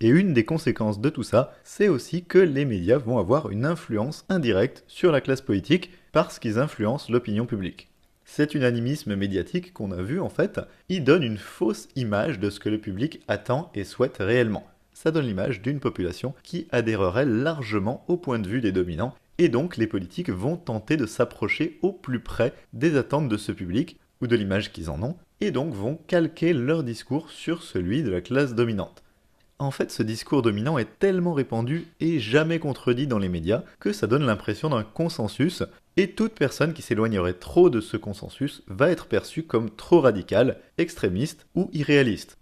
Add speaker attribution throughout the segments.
Speaker 1: Et une des conséquences de tout ça, c'est aussi que les médias vont avoir une influence indirecte sur la classe politique parce qu'ils influencent l'opinion publique. Cet unanimisme médiatique qu'on a vu en fait, il donne une fausse image de ce que le public attend et souhaite réellement. Ça donne l'image d'une population qui adhérerait largement au point de vue des dominants, et donc les politiques vont tenter de s'approcher au plus près des attentes de ce public, ou de l'image qu'ils en ont, et donc vont calquer leur discours sur celui de la classe dominante. En fait, ce discours dominant est tellement répandu et jamais contredit dans les médias que ça donne l'impression d'un consensus et toute personne qui s'éloignerait trop de ce consensus va être perçue comme trop radicale, extrémiste ou irréaliste.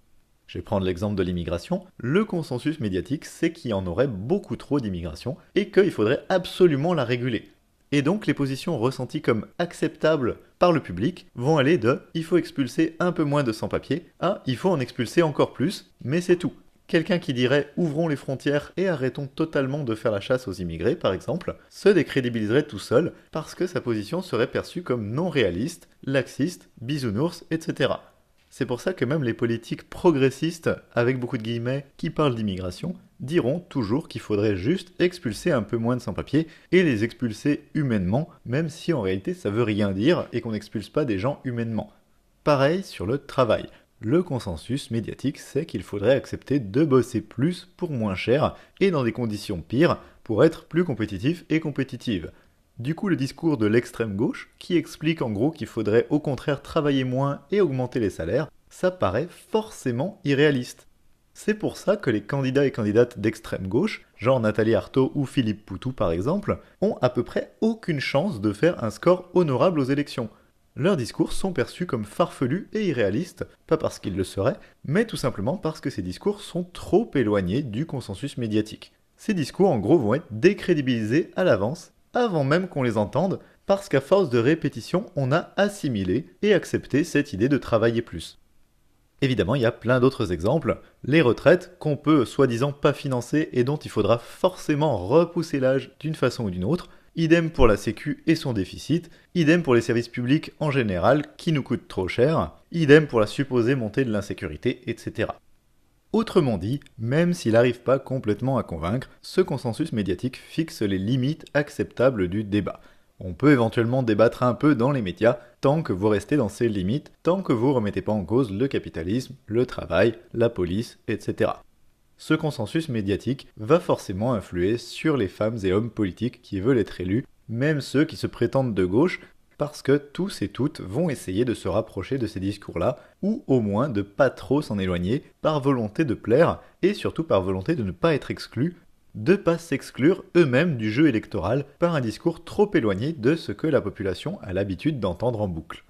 Speaker 1: Je vais prendre l'exemple de l'immigration. Le consensus médiatique, c'est qu'il y en aurait beaucoup trop d'immigration et qu'il faudrait absolument la réguler. Et donc les positions ressenties comme acceptables par le public vont aller de il faut expulser un peu moins de sans-papiers à il faut en expulser encore plus, mais c'est tout. Quelqu'un qui dirait ouvrons les frontières et arrêtons totalement de faire la chasse aux immigrés, par exemple, se décrédibiliserait tout seul parce que sa position serait perçue comme non réaliste, laxiste, bisounours, etc. C'est pour ça que même les politiques progressistes, avec beaucoup de guillemets, qui parlent d'immigration, diront toujours qu'il faudrait juste expulser un peu moins de sans-papiers et les expulser humainement, même si en réalité ça veut rien dire et qu'on n'expulse pas des gens humainement. Pareil sur le travail. Le consensus médiatique, c'est qu'il faudrait accepter de bosser plus pour moins cher et dans des conditions pires pour être plus compétitif et compétitive. Du coup, le discours de l'extrême gauche, qui explique en gros qu'il faudrait au contraire travailler moins et augmenter les salaires, ça paraît forcément irréaliste. C'est pour ça que les candidats et candidates d'extrême gauche, genre Nathalie Arthaud ou Philippe Poutou par exemple, ont à peu près aucune chance de faire un score honorable aux élections. Leurs discours sont perçus comme farfelus et irréalistes, pas parce qu'ils le seraient, mais tout simplement parce que ces discours sont trop éloignés du consensus médiatique. Ces discours en gros vont être décrédibilisés à l'avance, avant même qu'on les entende, parce qu'à force de répétition, on a assimilé et accepté cette idée de travailler plus. Évidemment, il y a plein d'autres exemples. Les retraites, qu'on peut soi-disant pas financer et dont il faudra forcément repousser l'âge d'une façon ou d'une autre, Idem pour la Sécu et son déficit, idem pour les services publics en général qui nous coûtent trop cher, idem pour la supposée montée de l'insécurité, etc. Autrement dit, même s'il n'arrive pas complètement à convaincre, ce consensus médiatique fixe les limites acceptables du débat. On peut éventuellement débattre un peu dans les médias tant que vous restez dans ces limites, tant que vous remettez pas en cause le capitalisme, le travail, la police, etc ce consensus médiatique va forcément influer sur les femmes et hommes politiques qui veulent être élus, même ceux qui se prétendent de gauche, parce que tous et toutes vont essayer de se rapprocher de ces discours-là, ou au moins de pas trop s'en éloigner, par volonté de plaire, et surtout par volonté de ne pas être exclus, de pas s'exclure eux-mêmes du jeu électoral par un discours trop éloigné de ce que la population a l'habitude d'entendre en boucle.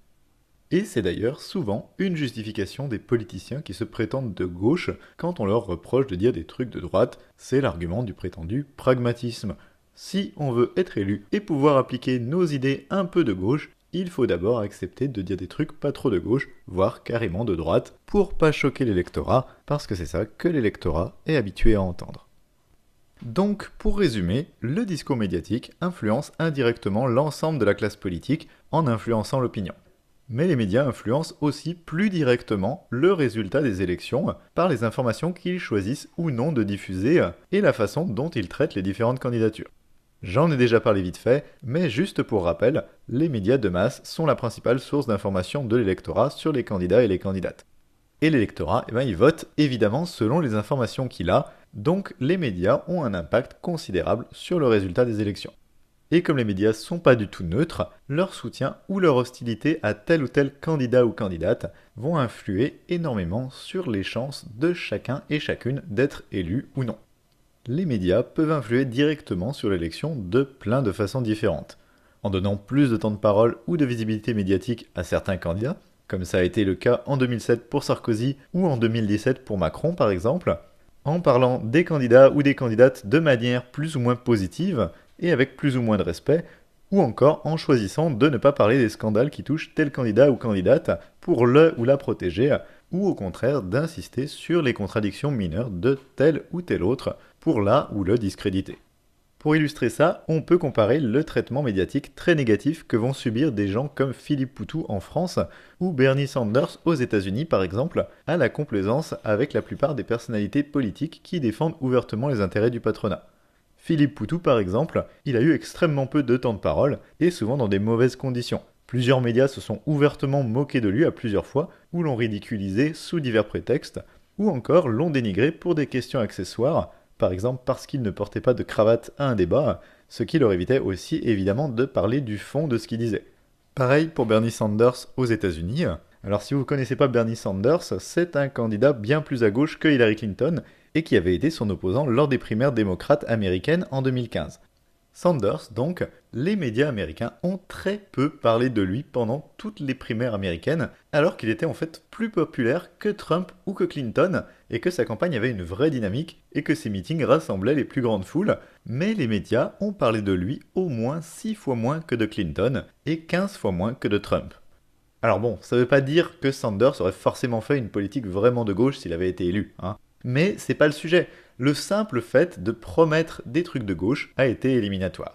Speaker 1: Et c'est d'ailleurs souvent une justification des politiciens qui se prétendent de gauche quand on leur reproche de dire des trucs de droite, c'est l'argument du prétendu pragmatisme. Si on veut être élu et pouvoir appliquer nos idées un peu de gauche, il faut d'abord accepter de dire des trucs pas trop de gauche, voire carrément de droite, pour pas choquer l'électorat, parce que c'est ça que l'électorat est habitué à entendre. Donc, pour résumer, le discours médiatique influence indirectement l'ensemble de la classe politique en influençant l'opinion. Mais les médias influencent aussi plus directement le résultat des élections par les informations qu'ils choisissent ou non de diffuser et la façon dont ils traitent les différentes candidatures. J'en ai déjà parlé vite fait, mais juste pour rappel, les médias de masse sont la principale source d'information de l'électorat sur les candidats et les candidates. Et l'électorat, eh ben, il vote évidemment selon les informations qu'il a, donc les médias ont un impact considérable sur le résultat des élections. Et comme les médias sont pas du tout neutres, leur soutien ou leur hostilité à tel ou tel candidat ou candidate vont influer énormément sur les chances de chacun et chacune d'être élu ou non. Les médias peuvent influer directement sur l'élection de plein de façons différentes. En donnant plus de temps de parole ou de visibilité médiatique à certains candidats, comme ça a été le cas en 2007 pour Sarkozy ou en 2017 pour Macron par exemple, en parlant des candidats ou des candidates de manière plus ou moins positive, et avec plus ou moins de respect, ou encore en choisissant de ne pas parler des scandales qui touchent tel candidat ou candidate pour le ou la protéger, ou au contraire d'insister sur les contradictions mineures de tel ou tel autre pour la ou le discréditer. Pour illustrer ça, on peut comparer le traitement médiatique très négatif que vont subir des gens comme Philippe Poutou en France ou Bernie Sanders aux États-Unis par exemple, à la complaisance avec la plupart des personnalités politiques qui défendent ouvertement les intérêts du patronat. Philippe Poutou par exemple, il a eu extrêmement peu de temps de parole et souvent dans des mauvaises conditions. Plusieurs médias se sont ouvertement moqués de lui à plusieurs fois ou l'ont ridiculisé sous divers prétextes ou encore l'ont dénigré pour des questions accessoires par exemple parce qu'il ne portait pas de cravate à un débat, ce qui leur évitait aussi évidemment de parler du fond de ce qu'il disait. Pareil pour Bernie Sanders aux États-Unis. Alors si vous ne connaissez pas Bernie Sanders, c'est un candidat bien plus à gauche que Hillary Clinton et qui avait été son opposant lors des primaires démocrates américaines en 2015. Sanders, donc, les médias américains ont très peu parlé de lui pendant toutes les primaires américaines, alors qu'il était en fait plus populaire que Trump ou que Clinton, et que sa campagne avait une vraie dynamique, et que ses meetings rassemblaient les plus grandes foules, mais les médias ont parlé de lui au moins 6 fois moins que de Clinton, et 15 fois moins que de Trump. Alors bon, ça veut pas dire que Sanders aurait forcément fait une politique vraiment de gauche s'il avait été élu, hein. Mais c'est pas le sujet le simple fait de promettre des trucs de gauche a été éliminatoire.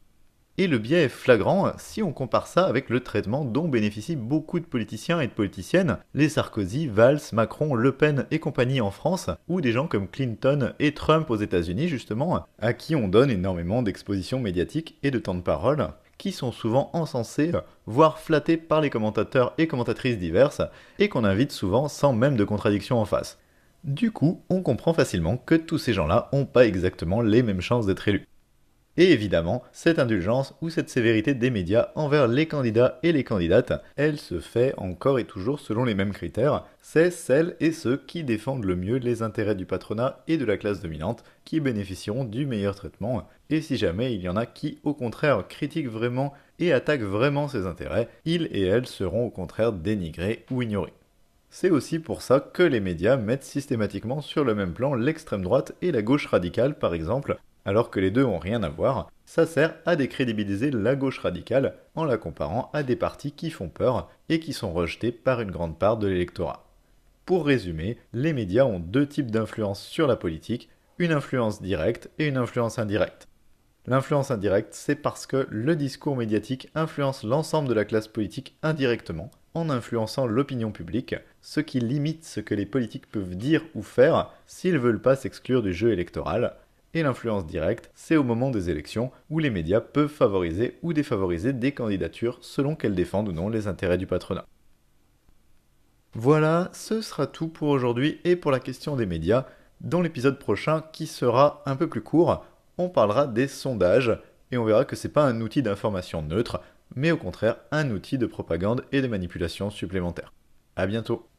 Speaker 1: Et le biais est flagrant si on compare ça avec le traitement dont bénéficient beaucoup de politiciens et de politiciennes, les Sarkozy, Valls, Macron, Le Pen et compagnie en France, ou des gens comme Clinton et Trump aux États-Unis justement, à qui on donne énormément d'expositions médiatiques et de temps de parole, qui sont souvent encensés, voire flattés par les commentateurs et commentatrices diverses, et qu'on invite souvent sans même de contradiction en face. Du coup, on comprend facilement que tous ces gens-là n'ont pas exactement les mêmes chances d'être élus. Et évidemment, cette indulgence ou cette sévérité des médias envers les candidats et les candidates, elle se fait encore et toujours selon les mêmes critères, c'est celles et ceux qui défendent le mieux les intérêts du patronat et de la classe dominante qui bénéficieront du meilleur traitement, et si jamais il y en a qui au contraire critiquent vraiment et attaquent vraiment ces intérêts, ils et elles seront au contraire dénigrés ou ignorés. C'est aussi pour ça que les médias mettent systématiquement sur le même plan l'extrême droite et la gauche radicale par exemple, alors que les deux ont rien à voir. Ça sert à décrédibiliser la gauche radicale en la comparant à des partis qui font peur et qui sont rejetés par une grande part de l'électorat. Pour résumer, les médias ont deux types d'influence sur la politique, une influence directe et une influence indirecte. L'influence indirecte, c'est parce que le discours médiatique influence l'ensemble de la classe politique indirectement, en influençant l'opinion publique, ce qui limite ce que les politiques peuvent dire ou faire s'ils ne veulent pas s'exclure du jeu électoral. Et l'influence directe, c'est au moment des élections où les médias peuvent favoriser ou défavoriser des candidatures selon qu'elles défendent ou non les intérêts du patronat. Voilà, ce sera tout pour aujourd'hui et pour la question des médias. Dans l'épisode prochain, qui sera un peu plus court, on parlera des sondages et on verra que c'est pas un outil d'information neutre, mais au contraire un outil de propagande et de manipulation supplémentaire. A bientôt